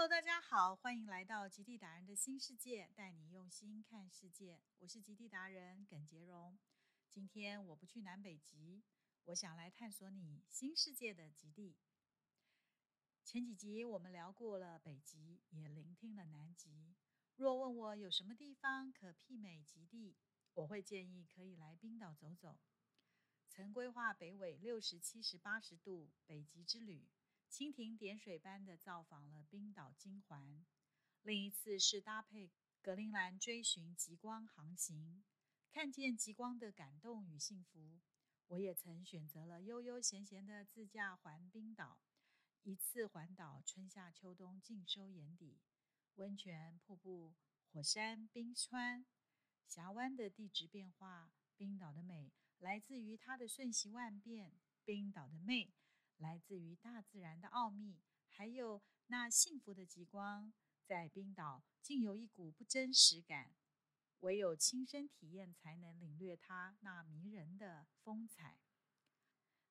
Hello，大家好，欢迎来到极地达人的新世界，带你用心看世界。我是极地达人耿杰荣。今天我不去南北极，我想来探索你新世界的极地。前几集我们聊过了北极，也聆听了南极。若问我有什么地方可媲美极地，我会建议可以来冰岛走走。曾规划北纬六十七十八十度北极之旅。蜻蜓点水般的造访了冰岛金环，另一次是搭配格陵兰追寻极光航行，看见极光的感动与幸福。我也曾选择了悠悠闲闲的自驾环冰岛，一次环岛，春夏秋冬尽收眼底。温泉、瀑布、火山、冰川、峡湾的地质变化，冰岛的美来自于它的瞬息万变，冰岛的魅。来自于大自然的奥秘，还有那幸福的极光，在冰岛竟有一股不真实感，唯有亲身体验才能领略它那迷人的风采。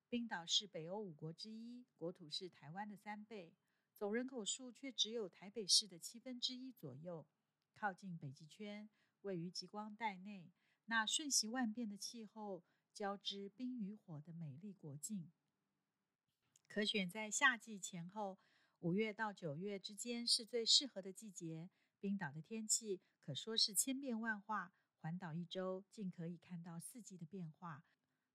冰岛是北欧五国之一，国土是台湾的三倍，总人口数却只有台北市的七分之一左右，靠近北极圈，位于极光带内，那瞬息万变的气候，交织冰与火的美丽国境。可选在夏季前后，五月到九月之间是最适合的季节。冰岛的天气可说是千变万化，环岛一周竟可以看到四季的变化，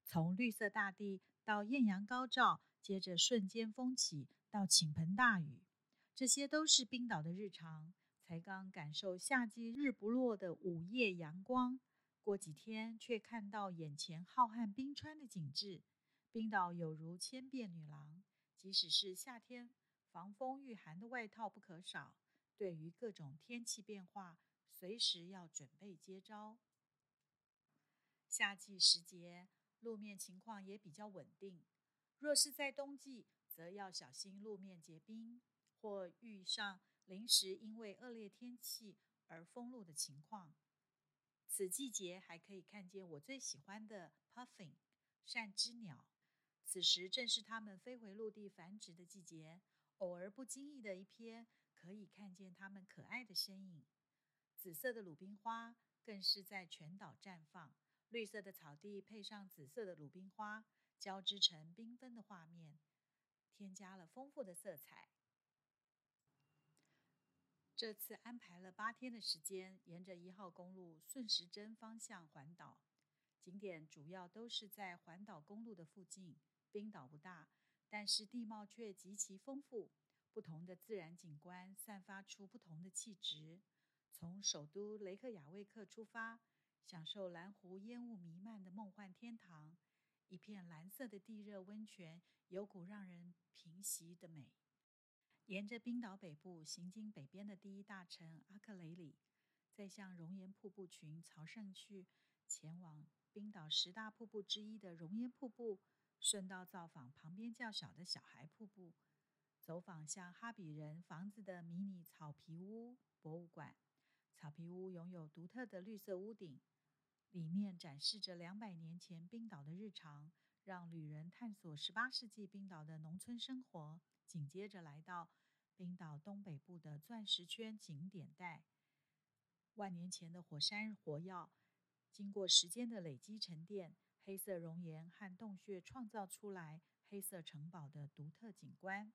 从绿色大地到艳阳高照，接着瞬间风起到倾盆大雨，这些都是冰岛的日常。才刚感受夏季日不落的午夜阳光，过几天却看到眼前浩瀚冰川的景致。冰岛有如千变女郎，即使是夏天，防风御寒的外套不可少。对于各种天气变化，随时要准备接招。夏季时节，路面情况也比较稳定。若是在冬季，则要小心路面结冰，或遇上临时因为恶劣天气而封路的情况。此季节还可以看见我最喜欢的 puffin 扇枝鸟。此时正是它们飞回陆地繁殖的季节，偶尔不经意的一瞥，可以看见它们可爱的身影。紫色的鲁冰花更是在全岛绽放，绿色的草地配上紫色的鲁冰花，交织成缤纷的画面，添加了丰富的色彩。这次安排了八天的时间，沿着一号公路顺时针方向环岛，景点主要都是在环岛公路的附近。冰岛不大，但是地貌却极其丰富，不同的自然景观散发出不同的气质。从首都雷克雅未克出发，享受蓝湖烟雾弥漫的梦幻天堂，一片蓝色的地热温泉，有股让人平息的美。沿着冰岛北部行经北边的第一大城阿克雷里，再向熔岩瀑布群朝圣去，前往冰岛十大瀑布之一的熔岩瀑布。顺道造访旁边较小的小孩瀑布，走访像哈比人房子的迷你草皮屋博物馆。草皮屋拥有独特的绿色屋顶，里面展示着两百年前冰岛的日常，让旅人探索十八世纪冰岛的农村生活。紧接着来到冰岛东北部的钻石圈景点带，万年前的火山活药，经过时间的累积沉淀。黑色熔岩和洞穴创造出来黑色城堡的独特景观。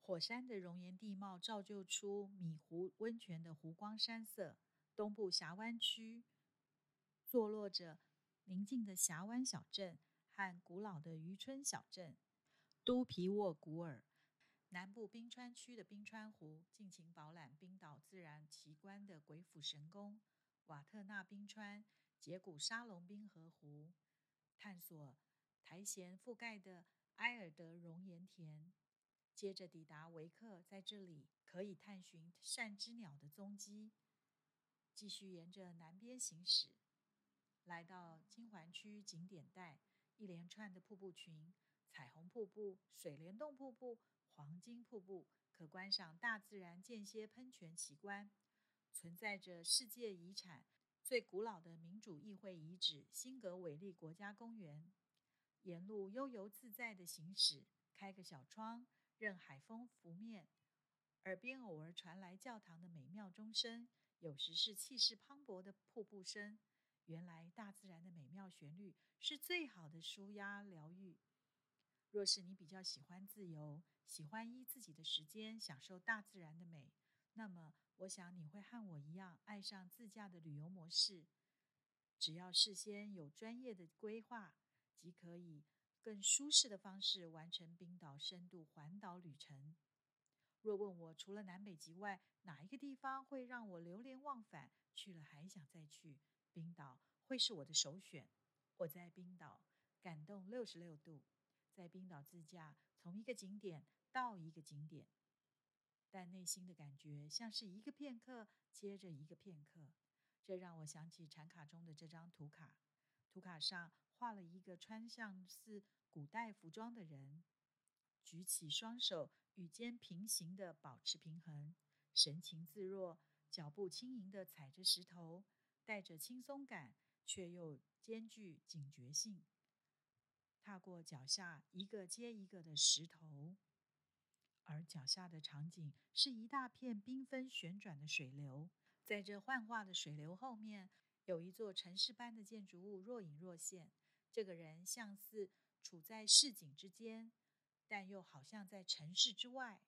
火山的熔岩地貌造就出米湖温泉的湖光山色。东部峡湾区坐落着宁静的峡湾小镇和古老的渔村小镇都皮沃古尔。南部冰川区的冰川湖尽情饱览冰岛自然奇观的鬼斧神工。瓦特纳冰川。杰古沙龙冰河湖，探索苔藓覆盖的埃尔德熔岩田，接着抵达维克，在这里可以探寻扇之鸟的踪迹。继续沿着南边行驶，来到金环区景点带，一连串的瀑布群：彩虹瀑布、水帘洞瀑布、黄金瀑布，可观赏大自然间歇喷泉奇观，存在着世界遗产。最古老的民主议会遗址——辛格韦利国家公园，沿路悠游自在的行驶，开个小窗，任海风拂面，耳边偶尔传来教堂的美妙钟声，有时是气势磅礴的瀑布声。原来大自然的美妙旋律是最好的舒压疗愈。若是你比较喜欢自由，喜欢依自己的时间享受大自然的美，那么我想你会和我一样爱上自驾的旅游模式。只要事先有专业的规划，即可以更舒适的方式完成冰岛深度环岛旅程。若问我除了南北极外，哪一个地方会让我流连忘返，去了还想再去？冰岛会是我的首选。我在冰岛感动六十六度，在冰岛自驾，从一个景点到一个景点，但内心的感觉像是一个片刻接着一个片刻。这让我想起禅卡中的这张图卡，图卡上画了一个穿像似古代服装的人，举起双手与肩平行的保持平衡，神情自若，脚步轻盈地踩着石头，带着轻松感，却又兼具警觉性，踏过脚下一个接一个的石头，而脚下的场景是一大片缤纷旋转的水流。在这幻化的水流后面，有一座城市般的建筑物若隐若现。这个人像似处在市井之间，但又好像在城市之外。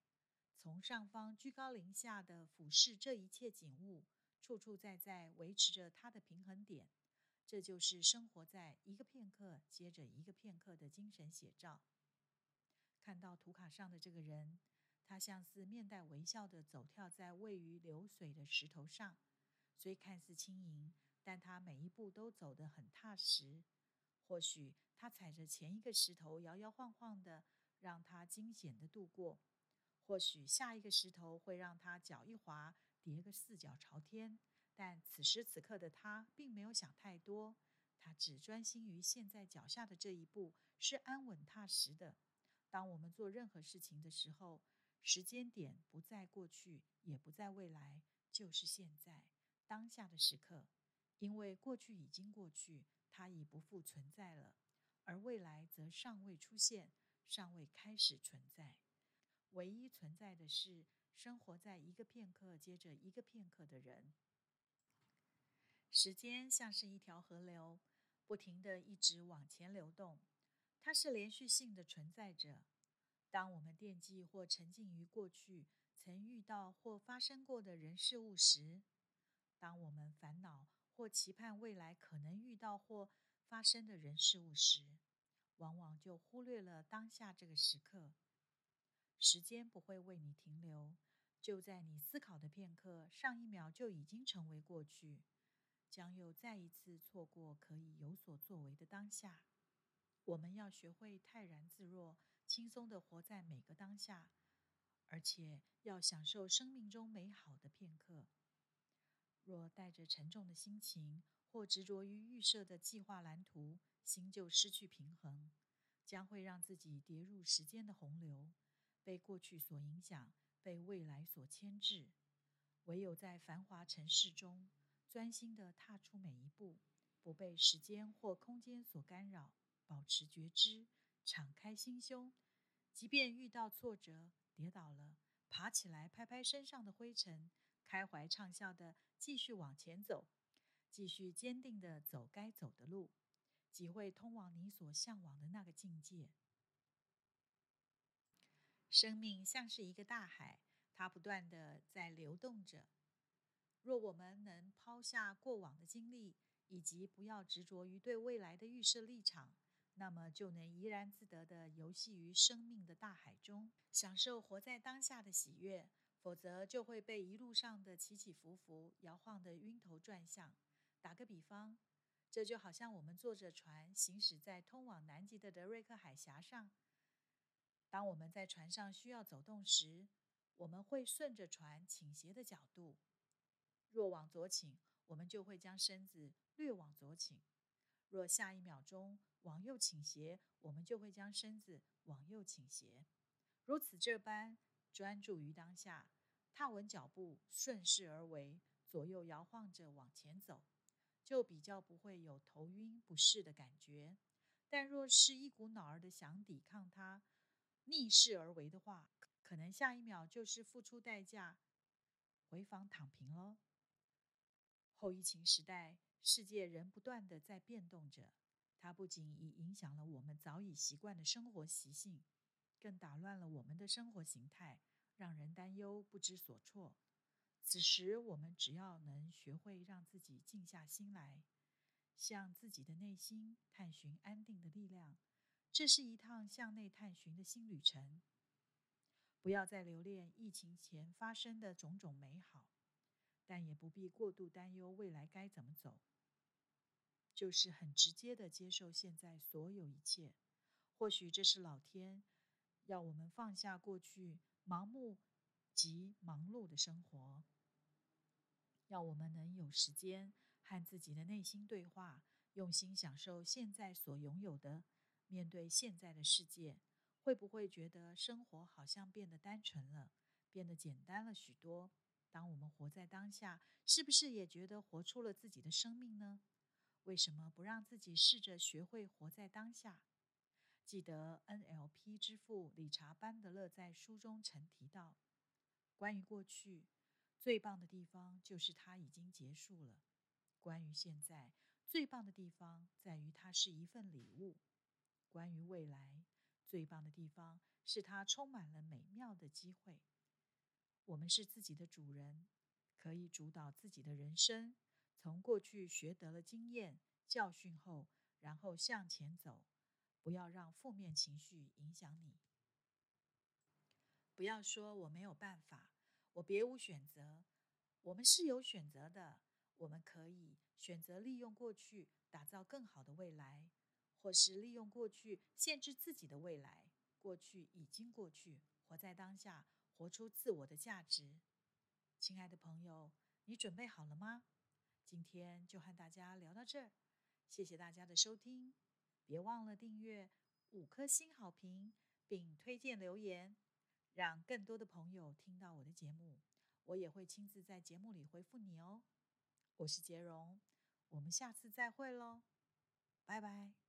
从上方居高临下的俯视这一切景物，处处在在维持着他的平衡点。这就是生活在一个片刻接着一个片刻的精神写照。看到图卡上的这个人。他像是面带微笑的走跳在位于流水的石头上，虽看似轻盈，但他每一步都走得很踏实。或许他踩着前一个石头摇摇晃晃的，让他惊险的度过；或许下一个石头会让他脚一滑，跌个四脚朝天。但此时此刻的他并没有想太多，他只专心于现在脚下的这一步是安稳踏实的。当我们做任何事情的时候，时间点不在过去，也不在未来，就是现在当下的时刻。因为过去已经过去，它已不复存在了；而未来则尚未出现，尚未开始存在。唯一存在的是生活在一个片刻接着一个片刻的人。时间像是一条河流，不停的一直往前流动，它是连续性的存在着。当我们惦记或沉浸于过去曾遇到或发生过的人事物时，当我们烦恼或期盼未来可能遇到或发生的人事物时，往往就忽略了当下这个时刻。时间不会为你停留，就在你思考的片刻，上一秒就已经成为过去，将又再一次错过可以有所作为的当下。我们要学会泰然自若。轻松的活在每个当下，而且要享受生命中美好的片刻。若带着沉重的心情，或执着于预设的计划蓝图，心就失去平衡，将会让自己跌入时间的洪流，被过去所影响，被未来所牵制。唯有在繁华城市中，专心的踏出每一步，不被时间或空间所干扰，保持觉知。敞开心胸，即便遇到挫折、跌倒了，爬起来拍拍身上的灰尘，开怀畅笑的继续往前走，继续坚定的走该走的路，即会通往你所向往的那个境界。生命像是一个大海，它不断的在流动着。若我们能抛下过往的经历，以及不要执着于对未来的预设立场。那么就能怡然自得地游戏于生命的大海中，享受活在当下的喜悦；否则就会被一路上的起起伏伏摇晃得晕头转向。打个比方，这就好像我们坐着船行驶在通往南极的德瑞克海峡上。当我们在船上需要走动时，我们会顺着船倾斜的角度，若往左倾，我们就会将身子略往左倾；若下一秒钟，往右倾斜，我们就会将身子往右倾斜，如此这般专注于当下，踏稳脚步，顺势而为，左右摇晃着往前走，就比较不会有头晕不适的感觉。但若是一股脑儿的想抵抗它，逆势而为的话，可能下一秒就是付出代价回房躺平喽。后疫情时代，世界仍不断的在变动着，它不仅已影响了我们早已习惯的生活习性，更打乱了我们的生活形态，让人担忧不知所措。此时，我们只要能学会让自己静下心来，向自己的内心探寻安定的力量，这是一趟向内探寻的新旅程。不要再留恋疫情前发生的种种美好。但也不必过度担忧未来该怎么走，就是很直接的接受现在所有一切。或许这是老天要我们放下过去盲目及忙碌的生活，要我们能有时间和自己的内心对话，用心享受现在所拥有的。面对现在的世界，会不会觉得生活好像变得单纯了，变得简单了许多？当我们活在当下，是不是也觉得活出了自己的生命呢？为什么不让自己试着学会活在当下？记得 NLP 之父理查·班德勒在书中曾提到，关于过去，最棒的地方就是它已经结束了；关于现在，最棒的地方在于它是一份礼物；关于未来，最棒的地方是它充满了美妙的机会。我们是自己的主人，可以主导自己的人生。从过去学得了经验教训后，然后向前走，不要让负面情绪影响你。不要说我没有办法，我别无选择。我们是有选择的，我们可以选择利用过去打造更好的未来，或是利用过去限制自己的未来。过去已经过去，活在当下。活出自我的价值，亲爱的朋友，你准备好了吗？今天就和大家聊到这儿，谢谢大家的收听，别忘了订阅、五颗星好评，并推荐留言，让更多的朋友听到我的节目。我也会亲自在节目里回复你哦。我是杰荣，我们下次再会喽，拜拜。